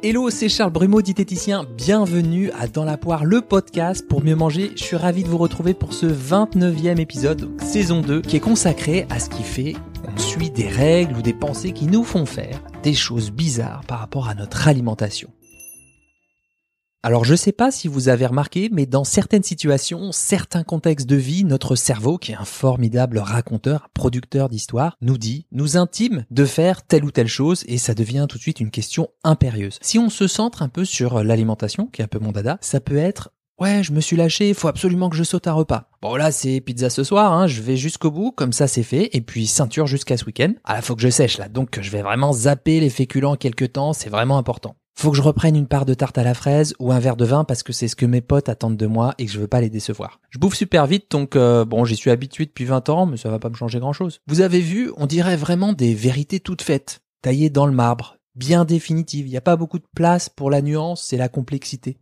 Hello, c'est Charles Brumeau, diététicien. Bienvenue à Dans la poire, le podcast pour mieux manger. Je suis ravi de vous retrouver pour ce 29e épisode, saison 2, qui est consacré à ce qui fait qu'on suit des règles ou des pensées qui nous font faire des choses bizarres par rapport à notre alimentation. Alors je sais pas si vous avez remarqué, mais dans certaines situations, certains contextes de vie, notre cerveau, qui est un formidable raconteur, producteur d'histoires, nous dit, nous intime de faire telle ou telle chose et ça devient tout de suite une question impérieuse. Si on se centre un peu sur l'alimentation, qui est un peu mon dada, ça peut être Ouais, je me suis lâché, faut absolument que je saute un repas. Bon là c'est pizza ce soir, hein, je vais jusqu'au bout, comme ça c'est fait, et puis ceinture jusqu'à ce week-end. Ah là faut que je sèche là, donc je vais vraiment zapper les féculents quelque temps, c'est vraiment important. Faut que je reprenne une part de tarte à la fraise ou un verre de vin parce que c'est ce que mes potes attendent de moi et que je veux pas les décevoir. Je bouffe super vite donc euh, bon j'y suis habitué depuis 20 ans mais ça va pas me changer grand chose. Vous avez vu, on dirait vraiment des vérités toutes faites, taillées dans le marbre, bien définitives. Il n'y a pas beaucoup de place pour la nuance et la complexité.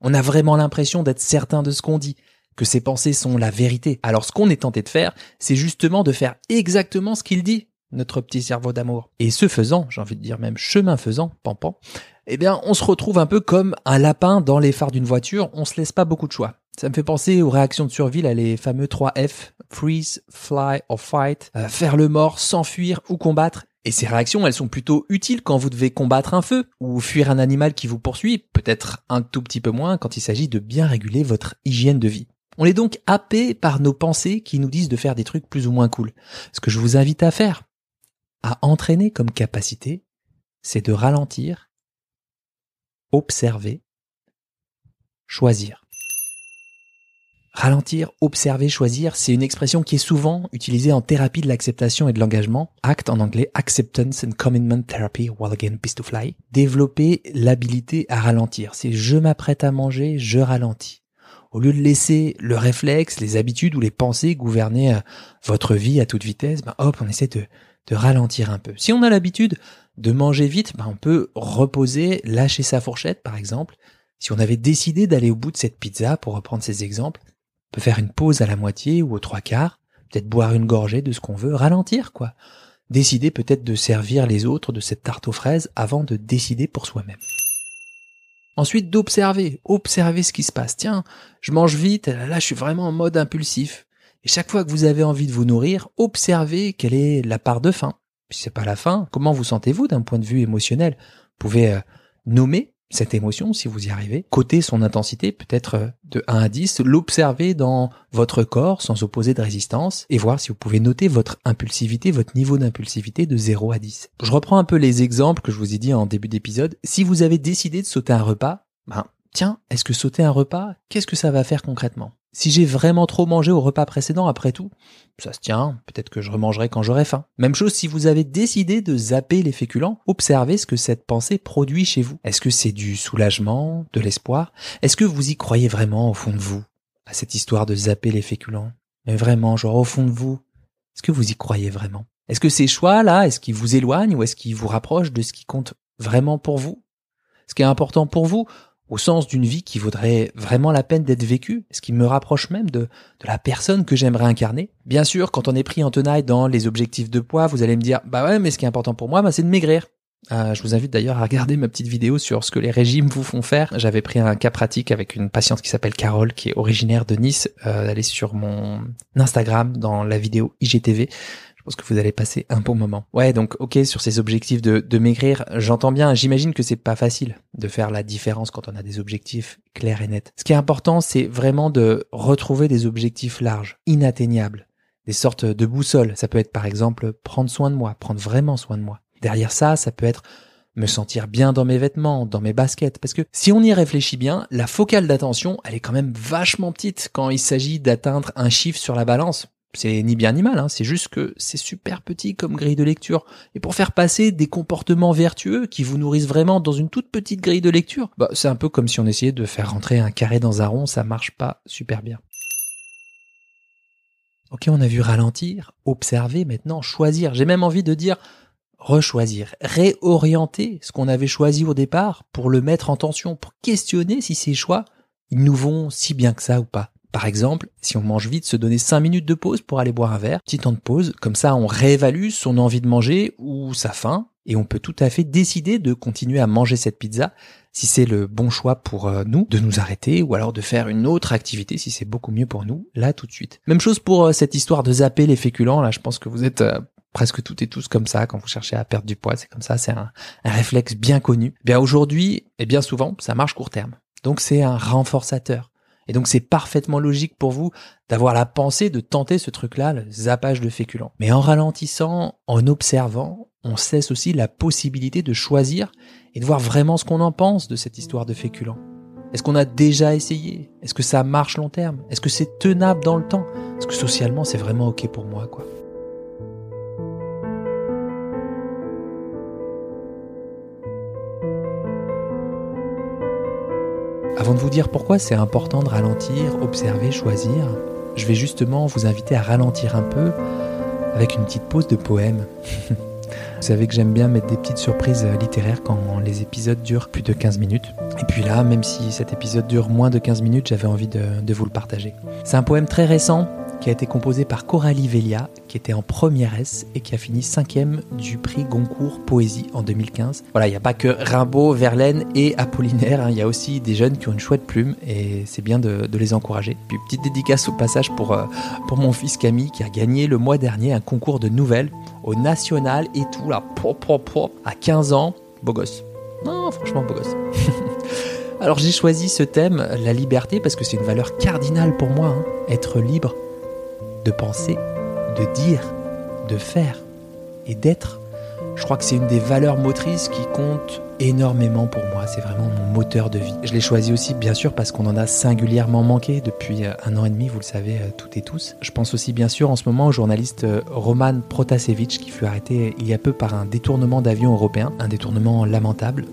On a vraiment l'impression d'être certain de ce qu'on dit, que ses pensées sont la vérité. Alors ce qu'on est tenté de faire, c'est justement de faire exactement ce qu'il dit, notre petit cerveau d'amour. Et ce faisant, j'ai envie de dire même chemin faisant, pampan, eh bien, on se retrouve un peu comme un lapin dans les phares d'une voiture, on se laisse pas beaucoup de choix. Ça me fait penser aux réactions de survie, là, les fameux 3 F, freeze, fly or fight, euh, faire le mort, s'enfuir ou combattre. Et ces réactions, elles sont plutôt utiles quand vous devez combattre un feu ou fuir un animal qui vous poursuit, peut-être un tout petit peu moins quand il s'agit de bien réguler votre hygiène de vie. On est donc happé par nos pensées qui nous disent de faire des trucs plus ou moins cool. Ce que je vous invite à faire, à entraîner comme capacité, c'est de ralentir observer, choisir. Ralentir, observer, choisir, c'est une expression qui est souvent utilisée en thérapie de l'acceptation et de l'engagement. ACT en anglais, Acceptance and Commitment Therapy, while again, Peace to Fly. Développer l'habilité à ralentir. C'est je m'apprête à manger, je ralentis. Au lieu de laisser le réflexe, les habitudes ou les pensées gouverner euh, votre vie à toute vitesse, ben hop, on essaie de, de ralentir un peu. Si on a l'habitude de manger vite, ben on peut reposer, lâcher sa fourchette par exemple. Si on avait décidé d'aller au bout de cette pizza, pour reprendre ces exemples, on peut faire une pause à la moitié ou aux trois quarts, peut-être boire une gorgée de ce qu'on veut, ralentir quoi. Décider peut-être de servir les autres de cette tarte aux fraises avant de décider pour soi-même. Ensuite, d'observer, observer ce qui se passe. Tiens, je mange vite, là je suis vraiment en mode impulsif. Et chaque fois que vous avez envie de vous nourrir, observez quelle est la part de faim. Si c'est pas la faim, comment vous sentez-vous d'un point de vue émotionnel? Vous pouvez euh, nommer cette émotion si vous y arrivez, coter son intensité peut-être euh, de 1 à 10, l'observer dans votre corps sans opposer de résistance et voir si vous pouvez noter votre impulsivité, votre niveau d'impulsivité de 0 à 10. Je reprends un peu les exemples que je vous ai dit en début d'épisode. Si vous avez décidé de sauter un repas, ben tiens, est-ce que sauter un repas, qu'est-ce que ça va faire concrètement? Si j'ai vraiment trop mangé au repas précédent, après tout, ça se tient, peut-être que je remangerai quand j'aurai faim. Même chose si vous avez décidé de zapper les féculents, observez ce que cette pensée produit chez vous. Est-ce que c'est du soulagement, de l'espoir? Est-ce que vous y croyez vraiment au fond de vous, à cette histoire de zapper les féculents? Mais vraiment, genre au fond de vous, est-ce que vous y croyez vraiment? Est-ce que ces choix-là, est-ce qu'ils vous éloignent ou est-ce qu'ils vous rapprochent de ce qui compte vraiment pour vous? Ce qui est important pour vous, au sens d'une vie qui vaudrait vraiment la peine d'être vécue, ce qui me rapproche même de, de la personne que j'aimerais incarner. Bien sûr, quand on est pris en tenaille dans les objectifs de poids, vous allez me dire, bah ouais, mais ce qui est important pour moi, bah, c'est de maigrir. Euh, je vous invite d'ailleurs à regarder ma petite vidéo sur ce que les régimes vous font faire. J'avais pris un cas pratique avec une patiente qui s'appelle Carole, qui est originaire de Nice. Euh, sur mon Instagram dans la vidéo IGTV pense que vous allez passer un bon moment. Ouais, donc ok sur ces objectifs de, de maigrir, j'entends bien. J'imagine que c'est pas facile de faire la différence quand on a des objectifs clairs et nets. Ce qui est important, c'est vraiment de retrouver des objectifs larges, inatteignables, des sortes de boussoles. Ça peut être par exemple prendre soin de moi, prendre vraiment soin de moi. Derrière ça, ça peut être me sentir bien dans mes vêtements, dans mes baskets. Parce que si on y réfléchit bien, la focale d'attention, elle est quand même vachement petite quand il s'agit d'atteindre un chiffre sur la balance c'est ni bien ni mal, hein, c'est juste que c'est super petit comme grille de lecture. Et pour faire passer des comportements vertueux qui vous nourrissent vraiment dans une toute petite grille de lecture, bah, c'est un peu comme si on essayait de faire rentrer un carré dans un rond, ça marche pas super bien. Ok, on a vu ralentir, observer, maintenant choisir. J'ai même envie de dire rechoisir, réorienter ce qu'on avait choisi au départ pour le mettre en tension, pour questionner si ces choix, ils nous vont si bien que ça ou pas. Par exemple, si on mange vite, se donner 5 minutes de pause pour aller boire un verre, petit temps de pause, comme ça on réévalue son envie de manger ou sa faim, Et on peut tout à fait décider de continuer à manger cette pizza si c'est le bon choix pour euh, nous, de nous arrêter ou alors de faire une autre activité si c'est beaucoup mieux pour nous, là tout de suite. Même chose pour euh, cette histoire de zapper les féculents, là je pense que vous êtes euh, presque toutes et tous comme ça quand vous cherchez à perdre du poids, c'est comme ça, c'est un, un, réflexe bien connu. Bien aujourd'hui, et bien souvent, ça marche court terme. Donc c'est un renforçateur. Et donc c'est parfaitement logique pour vous d'avoir la pensée de tenter ce truc-là, le zappage de féculents. Mais en ralentissant, en observant, on cesse aussi la possibilité de choisir et de voir vraiment ce qu'on en pense de cette histoire de féculents. Est-ce qu'on a déjà essayé? Est-ce que ça marche long terme? Est-ce que c'est tenable dans le temps? Est-ce que socialement c'est vraiment ok pour moi Avant de vous dire pourquoi c'est important de ralentir, observer, choisir, je vais justement vous inviter à ralentir un peu avec une petite pause de poème. vous savez que j'aime bien mettre des petites surprises littéraires quand les épisodes durent plus de 15 minutes. Et puis là, même si cet épisode dure moins de 15 minutes, j'avais envie de, de vous le partager. C'est un poème très récent qui a été composé par Coralie Velia, qui était en première S et qui a fini cinquième du prix Goncourt Poésie en 2015. Voilà, il n'y a pas que Rimbaud, Verlaine et Apollinaire, hein. il y a aussi des jeunes qui ont une chouette plume et c'est bien de, les encourager. Puis petite dédicace au passage pour, euh, pour mon fils Camille qui a gagné le mois dernier un concours de nouvelles au national et tout là, à 15 ans, beau gosse. Non, franchement beau gosse. Alors j'ai choisi ce thème, la liberté, parce que c'est une valeur cardinale pour moi, hein. être libre de penser, de dire, de faire et d'être. Je crois que c'est une des valeurs motrices qui compte énormément pour moi. C'est vraiment mon moteur de vie. Je l'ai choisi aussi, bien sûr, parce qu'on en a singulièrement manqué depuis euh, un an et demi, vous le savez euh, toutes et tous. Je pense aussi, bien sûr, en ce moment au journaliste euh, Roman Protasevich, qui fut arrêté il y a peu par un détournement d'avion européen, un détournement lamentable,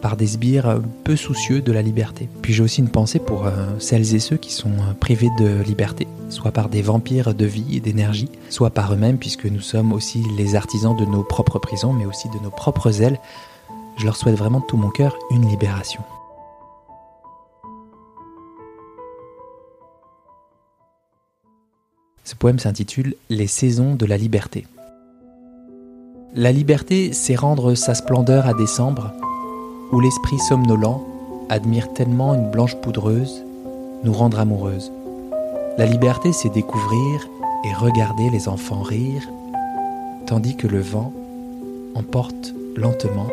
par des sbires peu soucieux de la liberté. Puis j'ai aussi une pensée pour celles et ceux qui sont privés de liberté, soit par des vampires de vie et d'énergie, soit par eux-mêmes, puisque nous sommes aussi les artisans de nos propres prisons, mais aussi de nos propres ailes je leur souhaite vraiment de tout mon cœur une libération. Ce poème s'intitule Les saisons de la liberté. La liberté, c'est rendre sa splendeur à décembre, où l'esprit somnolent admire tellement une blanche poudreuse, nous rendre amoureuses. La liberté, c'est découvrir et regarder les enfants rire, tandis que le vent emporte lentement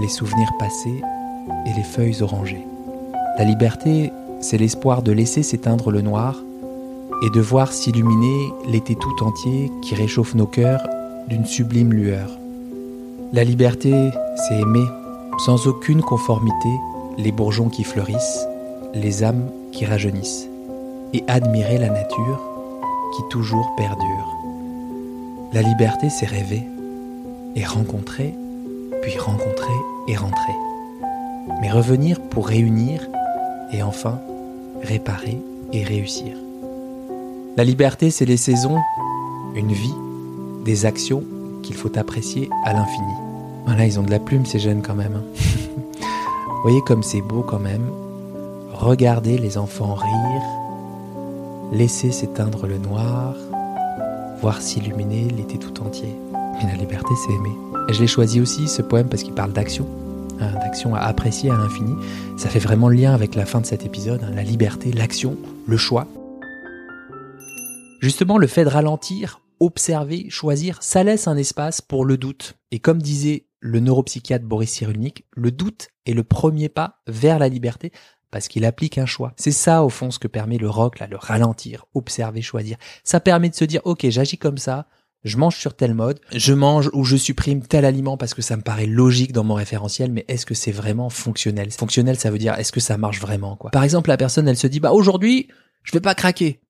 les souvenirs passés et les feuilles orangées. La liberté, c'est l'espoir de laisser s'éteindre le noir et de voir s'illuminer l'été tout entier qui réchauffe nos cœurs d'une sublime lueur. La liberté, c'est aimer, sans aucune conformité, les bourgeons qui fleurissent, les âmes qui rajeunissent, et admirer la nature qui toujours perdure. La liberté, c'est rêver et rencontrer puis rencontrer et rentrer. Mais revenir pour réunir et enfin réparer et réussir. La liberté, c'est les saisons, une vie, des actions qu'il faut apprécier à l'infini. Voilà, ils ont de la plume ces jeunes quand même. Hein. voyez comme c'est beau quand même. Regardez les enfants rire, laisser s'éteindre le noir, voir s'illuminer l'été tout entier. Mais la liberté, c'est aimer. Je l'ai choisi aussi, ce poème, parce qu'il parle d'action, hein, d'action à apprécier à l'infini. Ça fait vraiment le lien avec la fin de cet épisode, hein, la liberté, l'action, le choix. Justement, le fait de ralentir, observer, choisir, ça laisse un espace pour le doute. Et comme disait le neuropsychiatre Boris Cyrulnik, le doute est le premier pas vers la liberté parce qu'il applique un choix. C'est ça, au fond, ce que permet le rock, là, le ralentir, observer, choisir. Ça permet de se dire, ok, j'agis comme ça, je mange sur tel mode, je mange ou je supprime tel aliment parce que ça me paraît logique dans mon référentiel, mais est-ce que c'est vraiment fonctionnel? Fonctionnel, ça veut dire est-ce que ça marche vraiment quoi? Par exemple, la personne, elle se dit bah aujourd'hui, je vais pas craquer.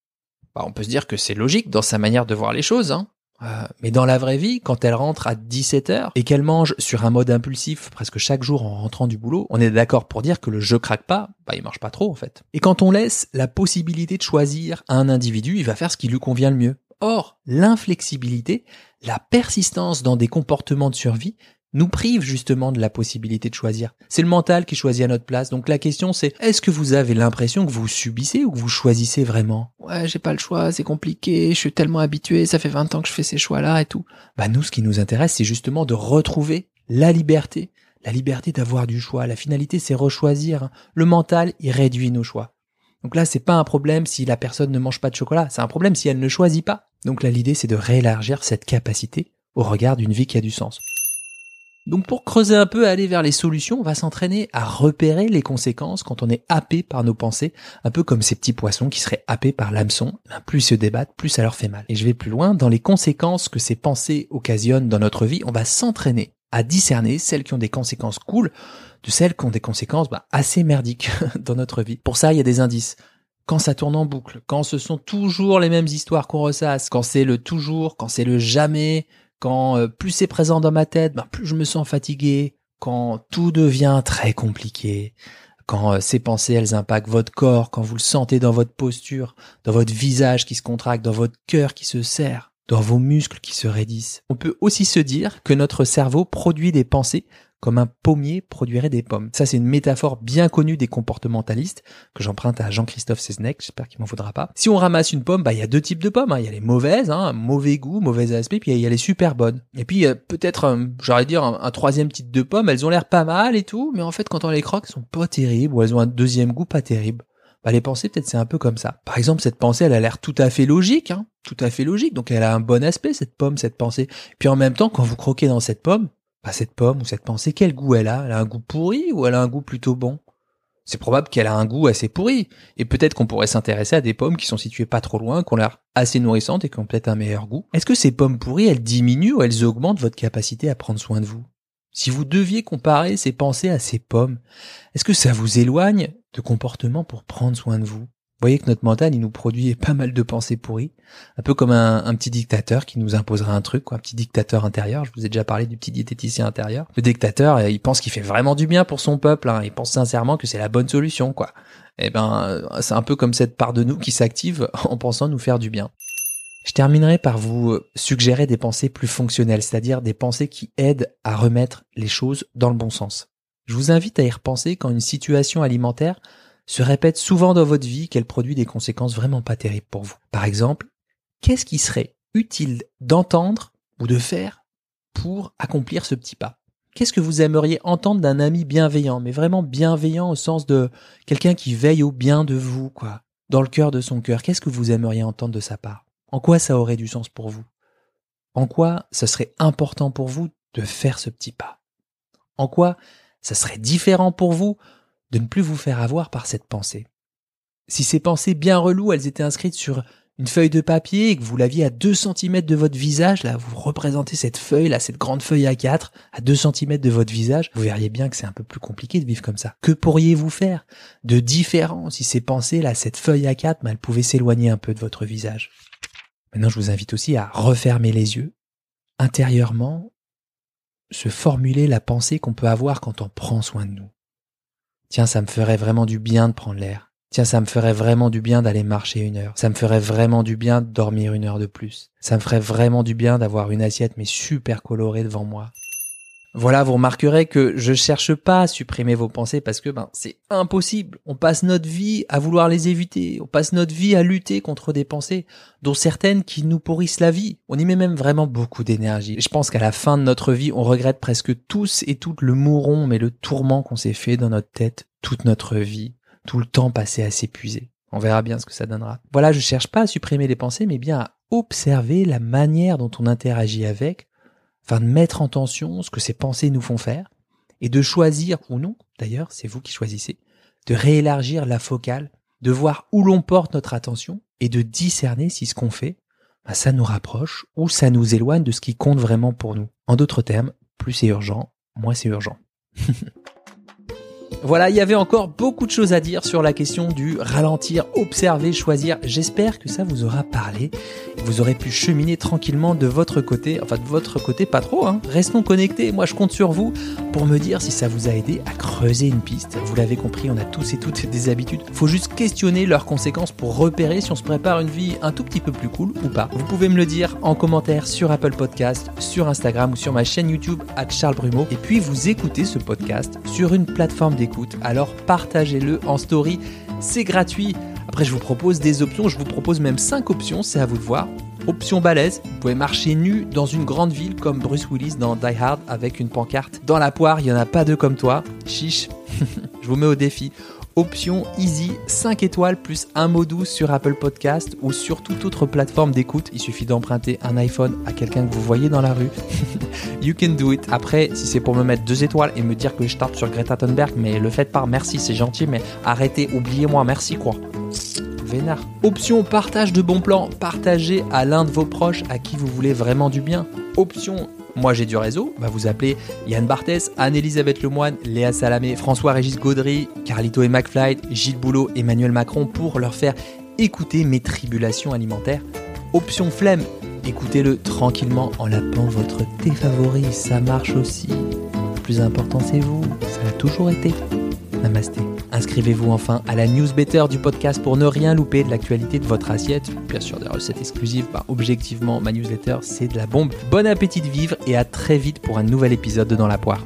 Bah, on peut se dire que c'est logique dans sa manière de voir les choses, hein. Euh, mais dans la vraie vie, quand elle rentre à 17h et qu'elle mange sur un mode impulsif presque chaque jour en rentrant du boulot, on est d'accord pour dire que le je craque pas, bah il marche pas trop en fait. Et quand on laisse la possibilité de choisir à un individu, il va faire ce qui lui convient le mieux. Or, l'inflexibilité, la persistance dans des comportements de survie, nous prive justement de la possibilité de choisir. C'est le mental qui choisit à notre place. Donc la question c'est, est-ce que vous avez l'impression que vous subissez ou que vous choisissez vraiment? Ouais, j'ai pas le choix, c'est compliqué, je suis tellement habitué, ça fait 20 ans que je fais ces choix-là et tout. Bah nous, ce qui nous intéresse, c'est justement de retrouver La liberté, la liberté d'avoir du choix. La finalité, c'est rechoisir. Le mental, il réduit nos choix. Donc là, c'est pas un problème si la personne ne mange pas de chocolat. C'est un problème si elle ne choisit pas. Donc là, l'idée, c'est de réélargir cette capacité au regard d'une vie qui a du sens. Donc pour creuser un peu, aller vers les solutions, on va s'entraîner à repérer les conséquences quand on est happé par nos pensées, un peu comme ces petits poissons qui seraient happés par l'hameçon. Ben, plus ils se débattent, plus ça leur fait mal. Et je vais plus loin, dans les conséquences que ces pensées occasionnent dans notre vie, on va s'entraîner à discerner celles qui ont des conséquences cool de celles qui ont des conséquences bah, assez merdiques dans notre vie. Pour ça, il y a des indices. Quand ça tourne en boucle, quand ce sont toujours les mêmes histoires qu'on ressasse, quand c'est le toujours, quand c'est le jamais, quand euh, plus c'est présent dans ma tête, bah, plus je me sens fatigué, quand tout devient très compliqué, quand euh, ces pensées elles impactent votre corps, quand vous le sentez dans votre posture, dans votre visage qui se contracte, dans votre cœur qui se serre, dans vos muscles qui se raidissent. On peut aussi se dire que notre cerveau produit des pensées comme un pommier produirait des pommes. Ça, c'est une métaphore bien connue des comportementalistes que j'emprunte à Jean-Christophe Seznec. J'espère qu'il m'en faudra pas. Si on ramasse une pomme, bah, il y a deux types de pommes. Hein. Il y a les mauvaises, hein, mauvais goût, mauvais aspect, puis il y a les super bonnes. Et puis, peut-être, j'aurais dire, un, troisième type de pommes. Elles ont l'air pas mal et tout, mais en fait, quand on les croque, elles sont pas terribles, ou elles ont un deuxième goût pas terrible. Bah, les pensées, peut-être c'est un peu comme ça. Par exemple, cette pensée, elle a l'air tout à fait logique, hein, tout à fait logique. Donc elle a un bon aspect, cette pomme, cette pensée. Puis en même temps, quand vous croquez dans cette pomme, bah, cette pomme ou cette pensée, quel goût elle a? Elle a un goût pourri ou elle a un goût plutôt bon? C'est probable qu'elle a un goût assez pourri. Et peut-être qu'on pourrait s'intéresser à des pommes qui sont situées pas trop loin, qui ont l'air assez nourrissantes et qui ont peut-être un meilleur goût. Est-ce que ces pommes pourries, elles diminuent ou elles augmentent votre capacité à prendre soin de vous? Si vous deviez comparer ces pensées à ces pommes, est-ce que ça vous éloigne de comportements pour prendre soin de Vous? Voyez que notre mental, il nous produit pas mal de pensées pourries, un peu comme un, petit dictateur qui nous imposerait un truc, quoi, un petit dictateur intérieur. Je vous ai déjà parlé du petit diététicien intérieur. Le dictateur, il pense qu'il fait vraiment du bien pour son peuple, hein. il pense sincèrement que c'est la bonne solution, quoi. Eh ben, c'est un peu comme cette part de nous qui s'active en pensant nous faire du bien. Je terminerai par vous suggérer des pensées plus fonctionnelles, c'est-à-dire des pensées qui aident à remettre les choses dans le bon sens. Je vous invite à y repenser quand une situation alimentaire se répète souvent dans votre vie qu'elle produit des conséquences vraiment pas terribles pour vous. Par exemple, qu'est-ce qui serait utile d'entendre ou de faire pour accomplir ce petit pas? Qu'est-ce que vous aimeriez entendre d'un ami bienveillant, mais vraiment bienveillant au sens de quelqu'un qui veille au bien de vous, quoi, dans le cœur de son cœur? Qu'est-ce que vous aimeriez entendre de sa part? En quoi ça aurait du sens pour vous? En quoi ce serait important pour vous de faire ce petit pas? En quoi ça serait différent pour vous de ne plus vous faire avoir par cette pensée. Si ces pensées bien reloues, elles étaient inscrites sur une feuille de papier et que vous l'aviez à 2 cm de votre visage, là, vous représentez cette feuille, là, cette grande feuille à 4, à 2 cm de votre visage, vous verriez bien que c'est un peu plus compliqué de vivre comme ça. Que pourriez-vous faire de différent si ces pensées, là, cette feuille à 4, ben, elles pouvaient s'éloigner un peu de votre visage? Maintenant, je vous invite aussi à refermer les yeux, intérieurement, se formuler la pensée qu'on peut avoir quand on prend soin de nous. Tiens, ça me ferait vraiment du bien de prendre l'air. Tiens, ça me ferait vraiment du bien d'aller marcher une heure. Ça me ferait vraiment du bien de dormir une heure de plus. Ça me ferait vraiment du bien d'avoir une assiette mais super colorée devant moi. Voilà, vous remarquerez que je cherche pas à supprimer vos pensées parce que ben c'est impossible. On passe notre vie à vouloir les éviter, on passe notre vie à lutter contre des pensées dont certaines qui nous pourrissent la vie. On y met même vraiment beaucoup d'énergie. Je pense qu'à la fin de notre vie, on regrette presque tous et toutes le mouron mais le tourment qu'on s'est fait dans notre tête toute notre vie, tout le temps passé à s'épuiser. On verra bien ce que ça donnera. Voilà, je cherche pas à supprimer les pensées mais bien à observer la manière dont on interagit avec afin de mettre en tension ce que ces pensées nous font faire, et de choisir, ou non, d'ailleurs, c'est vous qui choisissez, de réélargir la focale, de voir où l'on porte notre attention, et de discerner si ce qu'on fait, bah, ça nous rapproche ou ça nous éloigne de ce qui compte vraiment pour nous. En d'autres termes, plus c'est urgent, moins c'est urgent. Voilà, il y avait encore beaucoup de choses à dire sur la question du ralentir, observer, choisir. J'espère que ça vous aura parlé. Vous aurez pu cheminer tranquillement de votre côté. Enfin, de votre côté, pas trop. Hein. Restons connectés. Moi, je compte sur vous pour me dire si ça vous a aidé à creuser une piste. Vous l'avez compris, on a tous et toutes des habitudes. Faut juste questionner leurs conséquences pour repérer si on se prépare une vie un tout petit peu plus cool ou pas. Vous pouvez me le dire en commentaire sur Apple Podcast, sur Instagram ou sur ma chaîne YouTube à Charles Brumeau. Et puis, vous écoutez ce podcast sur une plateforme d'écoute alors partagez-le en story, c'est gratuit. Après, je vous propose des options, je vous propose même 5 options, c'est à vous de voir. Option balèze, vous pouvez marcher nu dans une grande ville comme Bruce Willis dans Die Hard avec une pancarte. Dans la poire, il n'y en a pas deux comme toi. Chiche, je vous mets au défi. Option Easy, 5 étoiles plus un mot doux sur Apple Podcast ou sur toute autre plateforme d'écoute. Il suffit d'emprunter un iPhone à quelqu'un que vous voyez dans la rue. you can do it. Après, si c'est pour me mettre deux étoiles et me dire que je tape sur Greta Thunberg, mais le faites pas, merci, c'est gentil, mais arrêtez, oubliez-moi, merci quoi. Vénard. Option partage de bons plans, partagez à l'un de vos proches à qui vous voulez vraiment du bien. Option moi j'ai du réseau, bah vous appelez Yann Barthès, Anne-Elisabeth Lemoine, Léa Salamé, François-Régis Gaudry, Carlito et McFly, Gilles Boulot, Emmanuel Macron pour leur faire écouter mes tribulations alimentaires. Option flemme, écoutez-le tranquillement en lapant votre thé favori, ça marche aussi. Le plus important c'est vous, ça a toujours été. Namasté. Inscrivez-vous enfin à la newsletter du podcast pour ne rien louper de l'actualité de votre assiette. Bien sûr, des recettes exclusives. Bah, objectivement, ma newsletter, c'est de la bombe. Bon appétit de vivre et à très vite pour un nouvel épisode de Dans la poire.